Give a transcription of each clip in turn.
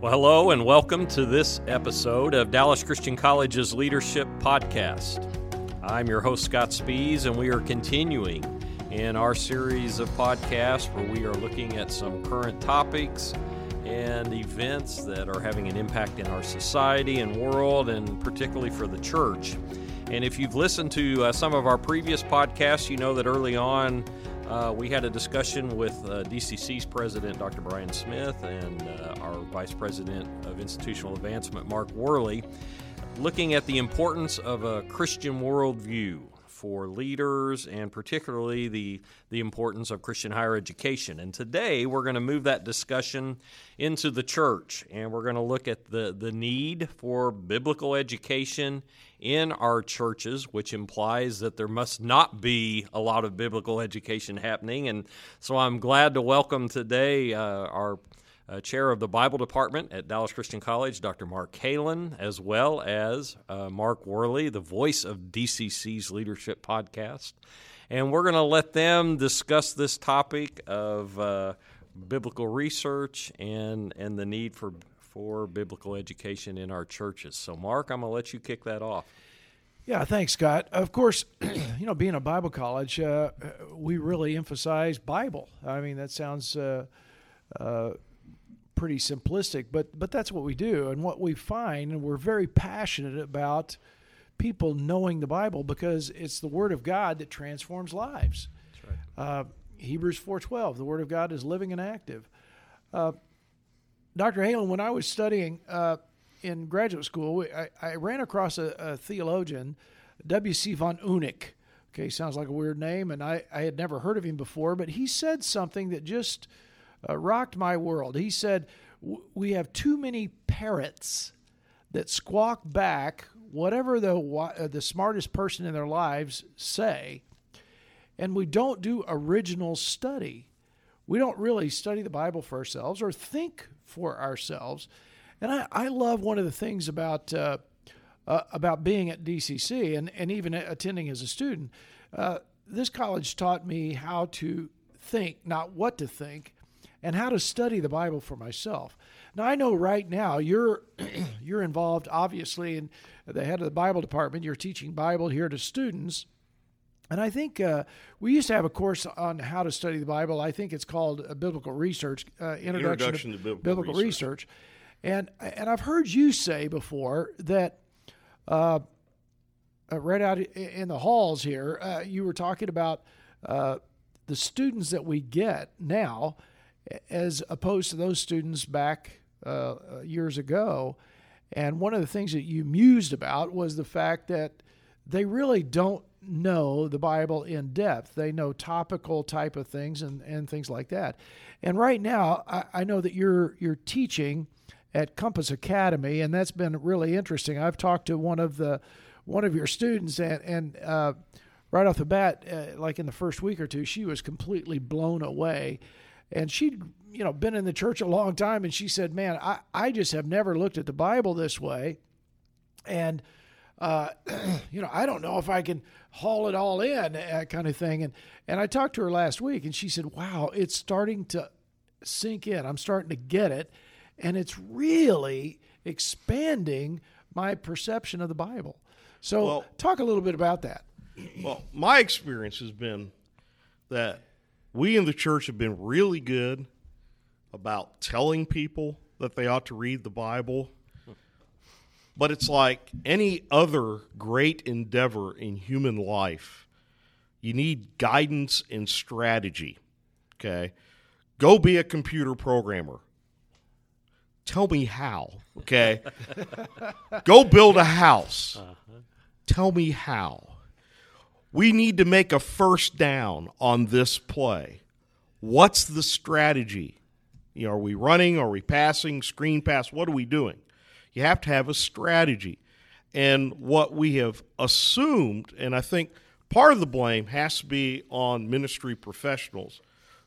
Well, hello and welcome to this episode of Dallas Christian College's Leadership Podcast. I'm your host, Scott Spees, and we are continuing in our series of podcasts where we are looking at some current topics and events that are having an impact in our society and world, and particularly for the church. And if you've listened to uh, some of our previous podcasts, you know that early on uh, we had a discussion with uh, DCC's president, Dr. Brian Smith, and uh, our vice president of institutional advancement, Mark Worley, looking at the importance of a Christian worldview for leaders and particularly the, the importance of Christian higher education. And today we're going to move that discussion into the church and we're going to look at the, the need for biblical education in our churches, which implies that there must not be a lot of biblical education happening. And so I'm glad to welcome today uh, our uh, chair of the Bible department at Dallas Christian College, Dr. Mark Kalen, as well as uh, Mark Worley, the voice of DCC's Leadership Podcast. And we're going to let them discuss this topic of uh, biblical research and, and the need for, for biblical education in our churches. So, Mark, I'm going to let you kick that off. Yeah, thanks, Scott. Of course, you know, being a Bible college, uh, we really emphasize Bible. I mean, that sounds uh, uh, pretty simplistic, but but that's what we do, and what we find, and we're very passionate about people knowing the Bible because it's the Word of God that transforms lives. Right. Uh, Hebrews four twelve, the Word of God is living and active. Uh, Dr. Halen, when I was studying uh, in graduate school, I, I ran across a, a theologian, W.C. von Eunuch. Okay, sounds like a weird name, and I, I had never heard of him before, but he said something that just uh, rocked my world. He said, We have too many parrots that squawk back whatever the, uh, the smartest person in their lives say, and we don't do original study. We don't really study the Bible for ourselves or think for ourselves. And I, I love one of the things about uh, uh, about being at DCC and, and even attending as a student. Uh, this college taught me how to think, not what to think, and how to study the Bible for myself. Now I know right now you're you're involved obviously in the head of the Bible department. You're teaching Bible here to students. And I think uh, we used to have a course on how to study the Bible. I think it's called a Biblical Research uh, Introduction, Introduction, to, Biblical, Biblical Research. Research. And and I've heard you say before that uh, uh right out in the halls here, uh, you were talking about uh, the students that we get now as opposed to those students back uh, years ago. And one of the things that you mused about was the fact that they really don't know the Bible in depth. They know topical type of things and, and things like that. And right now, I, I know that you're you're teaching at Compass Academy, and that's been really interesting. I've talked to one of the one of your students, and and uh, right off the bat, uh, like in the first week or two, she was completely blown away and she'd you know been in the church a long time and she said man i, I just have never looked at the bible this way. And uh, you know i don't know if i can haul it all in that kind of thing. And and i talked to her last week and she said wow it's starting to sink in. I'm starting to get it and it's really expanding my perception of the bible. So well, talk a little bit about that. Well my experience has been that we in the church have been really good about telling people that they ought to read the Bible. But it's like any other great endeavor in human life. You need guidance and strategy. Okay? Go be a computer programmer. Tell me how. Okay? Go build a house. Uh-huh. Tell me how we need to make a first down on this play. What's the strategy? You know, are we running? Are we passing? Screen pass? What are we doing? You have to have a strategy. And what we have assumed, and I think part of the blame has to be on ministry professionals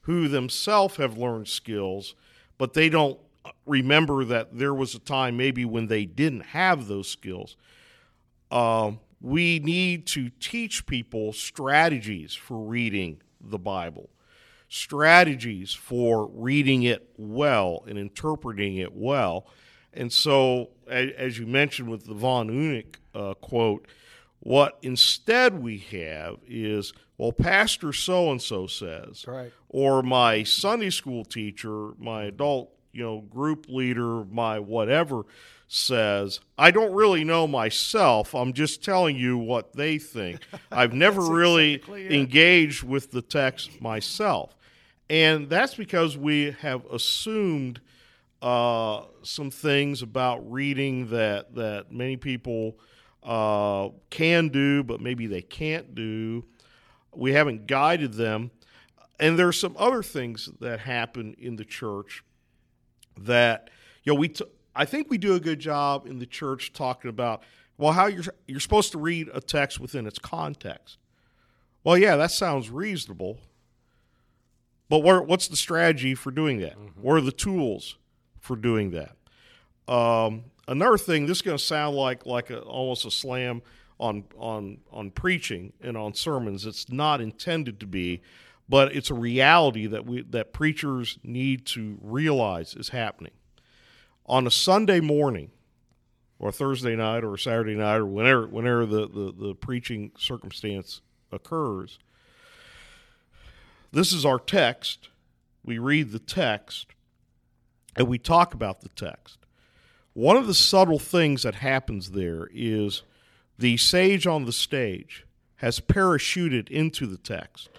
who themselves have learned skills, but they don't remember that there was a time maybe when they didn't have those skills. Um, we need to teach people strategies for reading the Bible, strategies for reading it well and interpreting it well. And so, as, you mentioned with the von Eunuch uh, quote, what instead we have is, well, Pastor so and so says, Right. or my Sunday school teacher, my adult, you know, group leader, my whatever says, I don't really know myself. I'm just telling you what they think. I've never really exactly engaged with the text myself. And that's because we have assumed uh, some things about reading that, that many people uh, can do, but maybe they can't do. We haven't guided them. And there are some other things that happen in the church that, you know, we, t- I think we do a good job in the church talking about, well, how you're, you're supposed to read a text within its context. Well, yeah, that sounds reasonable. But what, what's the strategy for doing that? What are the tools for doing that? Um, another thing, this is going to sound like like a, almost a slam on on on preaching and on sermons. It's not intended to be, but it's a reality that we that preachers need to realize is happening. On a Sunday morning, or Thursday night, or Saturday night, or whenever whenever the, the, the preaching circumstance occurs, this is our text. We read the text and we talk about the text. One of the subtle things that happens there is the sage on the stage has parachuted into the text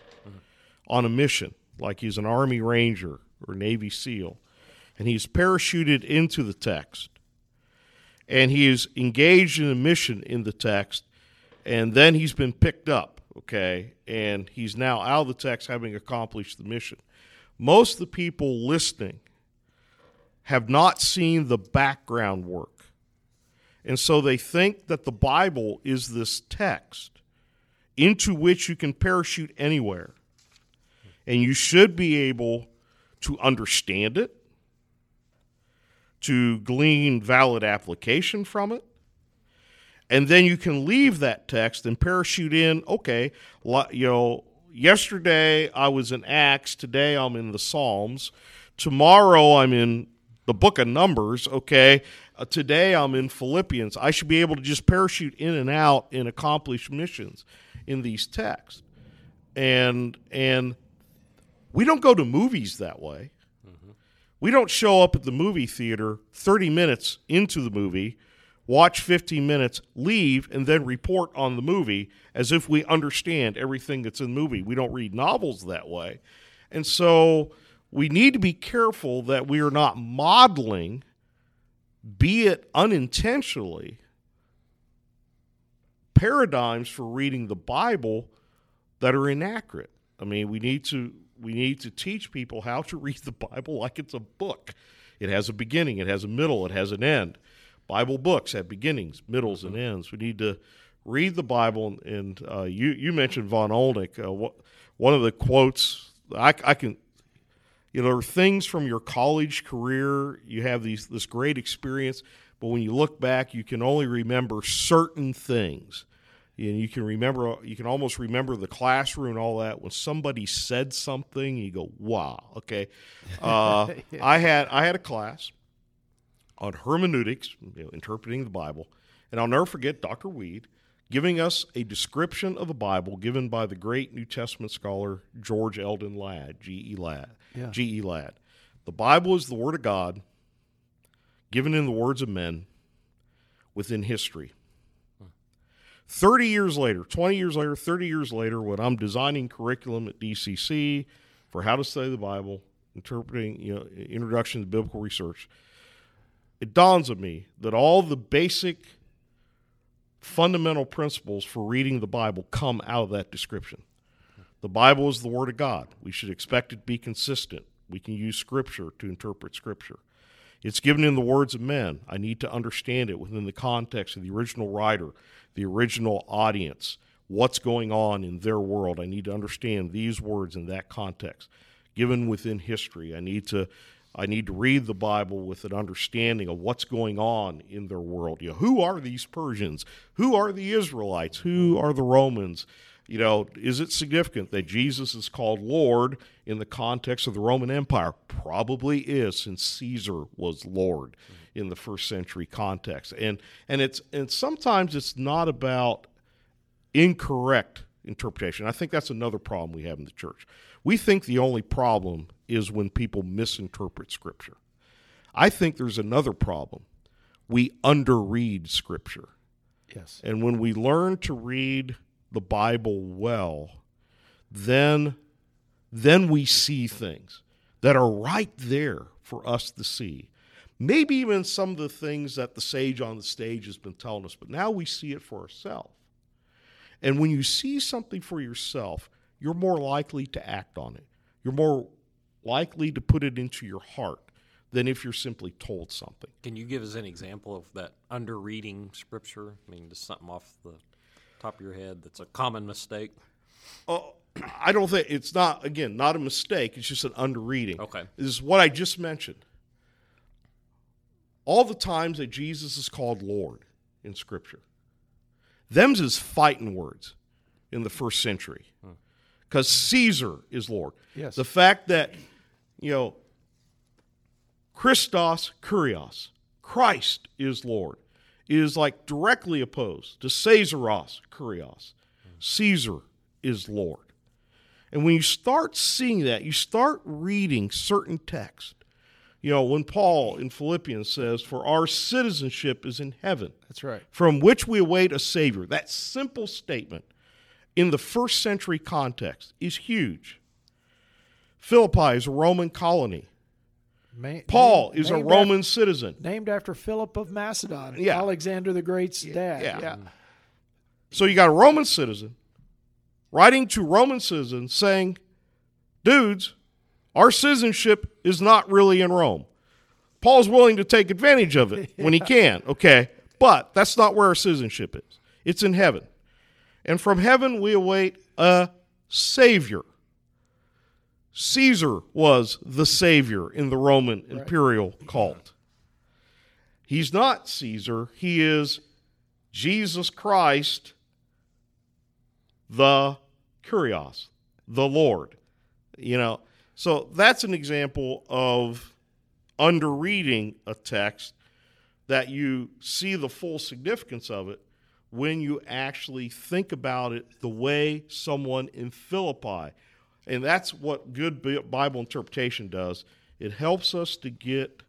on a mission, like he's an Army Ranger or Navy SEAL, and he's parachuted into the text. And he is engaged in a mission in the text, and then he's been picked up, okay, and he's now out of the text having accomplished the mission. Most of the people listening have not seen the background work. And so they think that the Bible is this text into which you can parachute anywhere. And you should be able to understand it, to glean valid application from it. And then you can leave that text and parachute in, okay, you know, yesterday I was in Acts, today I'm in the Psalms, tomorrow I'm in the book of Numbers, okay? Uh, today I'm in Philippians. I should be able to just parachute in and out and accomplish missions in these texts. And and we don't go to movies that way. We don't show up at the movie theater 30 minutes into the movie, watch 15 minutes, leave, and then report on the movie as if we understand everything that's in the movie. We don't read novels that way. And so we need to be careful that we are not modeling, be it unintentionally, paradigms for reading the Bible that are inaccurate. I mean, we need to we need to teach people how to read the Bible like it's a book. It has a beginning, it has a middle, it has an end. Bible books have beginnings, middles, and ends. We need to read the Bible. And uh, you you mentioned von Olnick. Uh, one of the quotes I, I can you know, there are things from your college career. You have these this great experience, but when you look back, you can only remember certain things. And you can remember, you can almost remember the classroom and all that. When somebody said something, you go, "Wow, okay." Uh, I had I had a class on hermeneutics, you know, interpreting the Bible, and I'll never forget Dr. Weed giving us a description of the Bible given by the great New Testament scholar George Eldon Ladd, G. E. Ladd. Yeah. G. E. Ladd. The Bible is the Word of God, given in the words of men, within history. 30 years later, 20 years later, 30 years later, when I'm designing curriculum at DCC for how to study the Bible, interpreting, you know, introduction to biblical research, it dawns on me that all the basic fundamental principles for reading the Bible come out of that description. The Bible is the Word of God. We should expect it to be consistent. We can use Scripture to interpret Scripture. It's given in the words of men. I need to understand it within the context of the original writer, the original audience, what's going on in their world. I need to understand these words in that context. Given within history, I need to I need to read the Bible with an understanding of what's going on in their world. You know, who are these Persians? Who are the Israelites? Who are the Romans? You know, is it significant that Jesus is called Lord in the context of the Roman Empire? Probably is, since Caesar was Lord in the first century context. And and it's and sometimes it's not about incorrect interpretation. I think that's another problem we have in the church. We think the only problem is when people misinterpret Scripture. I think there's another problem. We underread Scripture. Yes. And when we learn to read the Bible well, then then we see things that are right there for us to see. Maybe even some of the things that the sage on the stage has been telling us, but now we see it for ourselves. And when you see something for yourself, you're more likely to act on it. You're more likely to put it into your heart than if you're simply told something. Can you give us an example of that under reading scripture? I mean, just something off the top of your head that's a common mistake. Oh, I don't think it's not again not a mistake. It's just an underreading. Okay. This is what I just mentioned. All the times that Jesus is called Lord in Scripture, them's is fighting words in the first century, hmm. because Caesar is Lord. Yes. The fact that you know Christos Kurios, Christ is Lord, is like directly opposed to Caesaros Kurios. Caesar is Lord. And when you start seeing that, you start reading certain texts. You know, when Paul in Philippians says, For our citizenship is in heaven, That's right. from which we await a Savior. That simple statement in the first century context is huge. Philippi is a Roman colony. Ma- Paul named- is a named Roman citizen. named after Philip of Macedon, Yeah. Alexander the Great's dad. yeah. yeah. So you got a Roman citizen writing to Roman citizens saying, dudes, our citizenship is not really in Rome. Paul's willing to take advantage of it when he can, okay? But that's not where our citizenship is. It's in heaven. And from heaven we await a Savior. Caesar was the Savior in the Roman imperial cult. He's not Caesar, he is Jesus Christ, the Kurios, the Lord. You know, so that's an example of underreading a text that you see the full significance of it when you actually think about it the way someone in Philippi. And that's what good Bible interpretation does. It helps us to get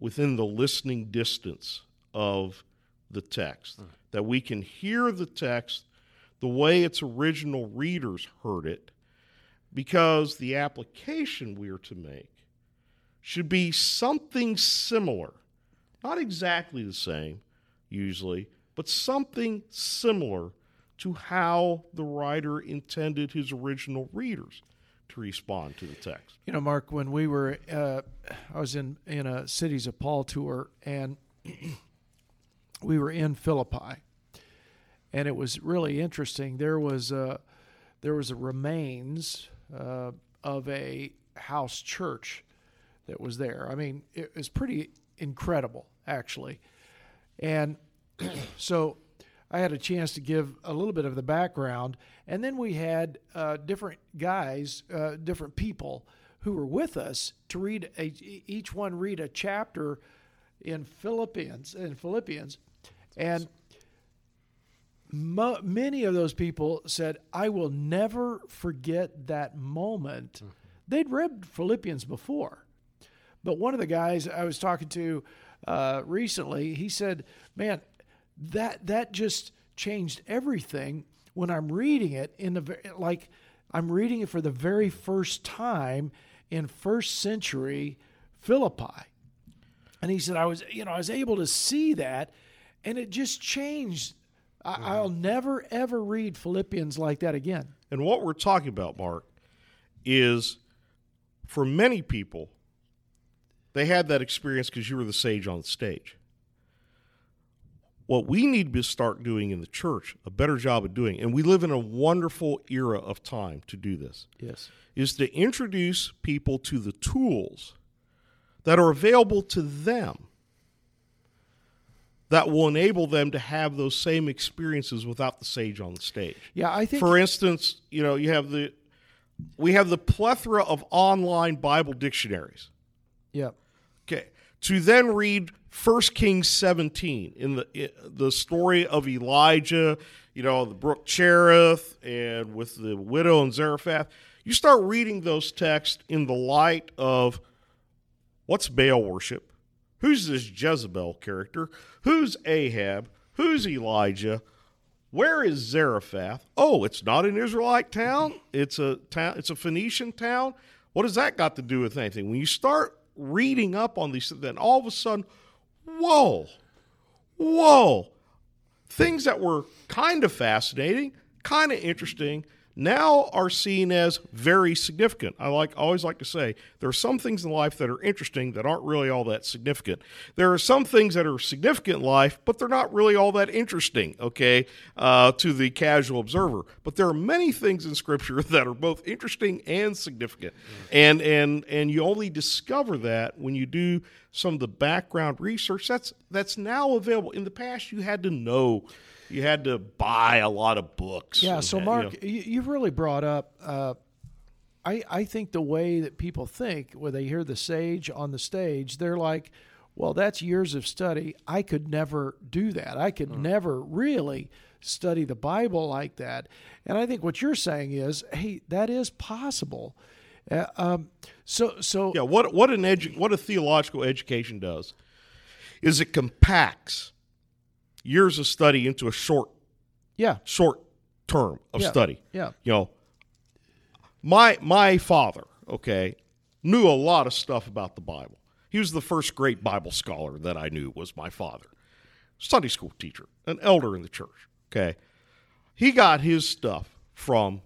within the listening distance of the text, hmm. that we can hear the text the way its original readers heard it, because the application we are to make should be something similar. Not exactly the same, usually, but something similar to how the writer intended his original readers to respond to the text. You know, Mark, when we were, uh, I was in in a Cities of Paul tour, and we were in Philippi, and it was really interesting. There was a there was a remains uh, of a house church that was there. I mean, it was pretty incredible, actually, and so I had a chance to give a little bit of the background, and then we had uh, different guys, uh, different people who were with us to read a, each one read a chapter in Philippians in Philippians, and many of those people said, "I will never forget that moment." They'd read Philippians before, but one of the guys I was talking to uh, recently, he said, "Man, that that just changed everything when I'm reading it in the like I'm reading it for the very first time in first century Philippi." And he said, "I was, you know, I was able to see that, and it just changed. I, mm-hmm. I'll never ever read Philippians like that again." And what we're talking about, Mark, is for many people, they had that experience because you were the sage on the stage. What we need to start doing in the church, a better job of doing, and we live in a wonderful era of time to do this, Yes. is to introduce people to the tools that are available to them that will enable them to have those same experiences without the sage on the stage. Yeah, I think For instance, you know, you have the we have the plethora of online Bible dictionaries. yeah. Okay. To then read 1 Kings 17 in the the story of Elijah, you know, the brook Cherith and with the widow and Zarephath, you start reading those texts in the light of what's Baal worship? Who's this Jezebel character? Who's Ahab? Who's Elijah? Where is Zarephath? Oh, it's not an Israelite town. It's a town. It's a Phoenician town. What does that got to do with anything? When you start reading up on these, then all of a sudden, whoa, whoa, things that were kind of fascinating, kind of interesting, now are seen as very significant. I like always like to say there are some things in life that are interesting that aren't really all that significant. There are some things that are significant in life, but they're not really all that interesting. Okay, uh, to the casual observer. But there are many things in Scripture that are both interesting and significant, and and and you only discover that when you do some of the background research that's that's now available. In the past, you had to know. You had to buy a lot of books. Yeah. So, ha- you Mark, know. you, you've really brought up. Uh, I I think the way that people think when they hear the sage on the stage, they're like, "Well, that's years of study. I could never do that. I could never really study the Bible like that." And I think what you're saying is, "Hey, that is possible." Uh, um, so so Yeah, what what an edu- what a theological education does is it compacts years of study into a short yeah short term of Yeah. study. yeah You know, my my father, okay, knew a lot of stuff about the Bible. He was the first great Bible scholar that I knew was my father. Sunday school teacher, an elder in the church, okay? He got his stuff from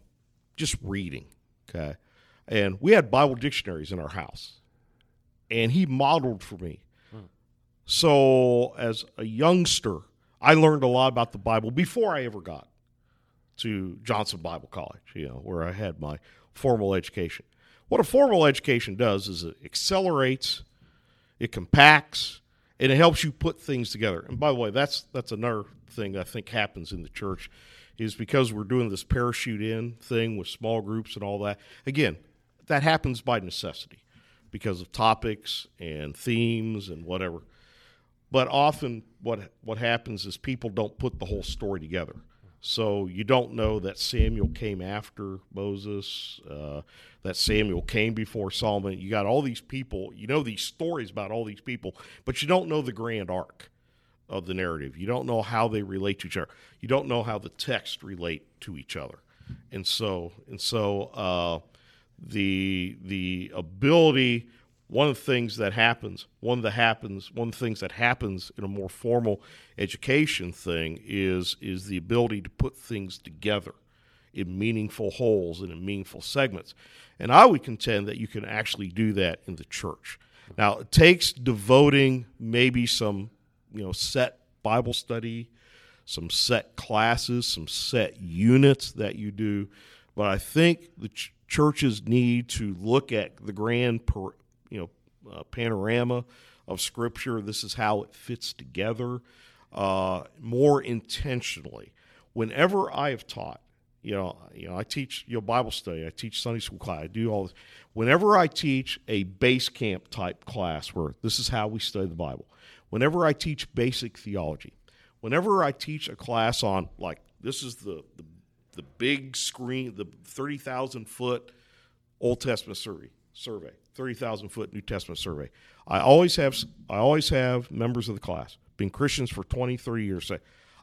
just reading, okay? And we had Bible dictionaries in our house. And he modeled for me. Hmm. So as a youngster, I learned a lot about the Bible before I ever got to Johnson Bible College, you know, where I had my formal education. What a formal education does is it accelerates, it compacts, and it helps you put things together. And by the way, that's that's another thing I think happens in the church is because we're doing this parachute in thing with small groups and all that. Again, that happens by necessity because of topics and themes and whatever. But often, what what happens is people don't put the whole story together. So you don't know that Samuel came after Moses, uh, that Samuel came before Solomon. You got all these people. You know these stories about all these people, but you don't know the grand arc of the narrative. You don't know how they relate to each other. You don't know how the text relate to each other. And so and so uh, the the ability one of the things that happens one of the happens one of the things that happens in a more formal education thing is is the ability to put things together in meaningful wholes and in meaningful segments. And i would contend that you can actually do that in the church. Now it takes devoting maybe some you know set bible study some set classes some set units that you do. But i think the ch- churches need to look at the grand per, uh, panorama of scripture. This is how it fits together uh, more intentionally. Whenever i have taught you know you know i teach you know bible study i teach sunday school class i do all this. Whenever i teach a base camp type class where this is how we study the bible whenever i teach basic theology whenever i teach a class on like this is the the, the big screen the 30000 foot Old Testament survey, survey, thirty thousand foot New Testament survey. I always have, I always have members of the class, been Christians for 23 years, say,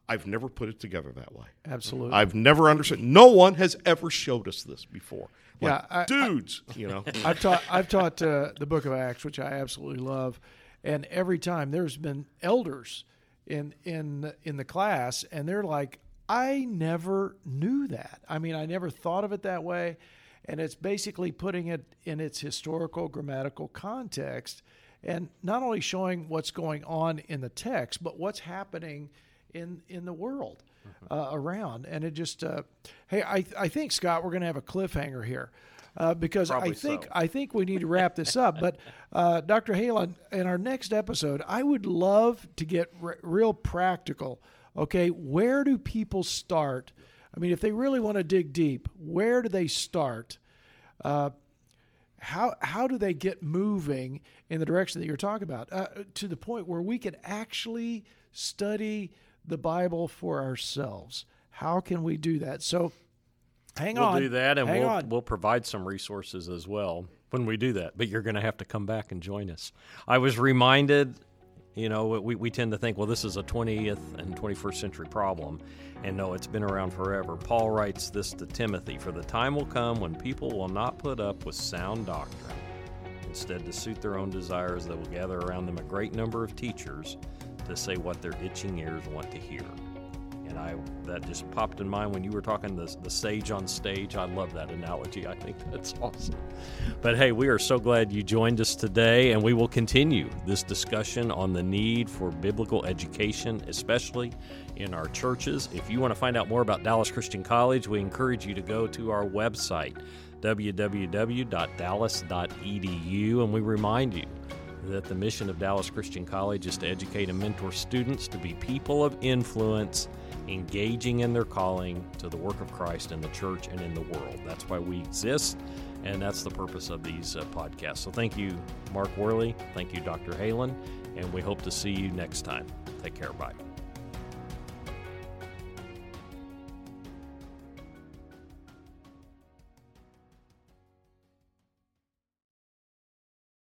I've never put it together that way. absolutely. I've never understood. No one has ever showed us this before. Like, Yeah, I- I- dudes, you know. I've taught I've taught uh, the Book of Acts, which I absolutely love, and every time there's been elders in in in the class, and they're like, I never knew that. I mean, I never thought of it that way, and it's basically putting it in its historical grammatical context, and not only showing what's going on in the text, but what's happening in in the world uh, around. And it just, uh, hey, I I think Scott, we're going to have a cliffhanger here. uh, because Probably I think so. I think we need to wrap this up. But uh, Dr. Halen, in our next episode, I would love to get r- real practical. Okay, where do people start? I mean, if they really want to dig deep, where do they start? Uh, how how do they get moving in the direction that you're talking about uh, to the point where we can actually study the Bible for ourselves? How can we do that? So, hang on. We'll do that, and hang we'll on. we'll provide some resources as well when we do that. But you're going to have to come back and join us. I was reminded, you know, we we tend to think, well, this is a 20th and 21st century problem, and no, it's been around forever. Paul writes this to Timothy: "For the time will come when people will not put up with sound doctrine." Instead, to suit their own desires, they will gather around them a great number of teachers to say what their itching ears want to hear. And I that just popped in mind when you were talking the, the sage on stage. I love that analogy. I think that's awesome. But hey, we are so glad you joined us today, and we will continue this discussion on the need for biblical education, especially in our churches. If you want to find out more about Dallas Christian College, we encourage you to go to our website, www.dallas.edu, and we remind you that the mission of Dallas Christian College is to educate and mentor students to be people of influence, engaging in their calling to the work of Christ in the church and in the world. That's why we exist, and that's the purpose of these uh, podcasts. So thank you, Mark Worley. Thank you, Dr. Halen, and we hope to see you next time. Take care. Bye.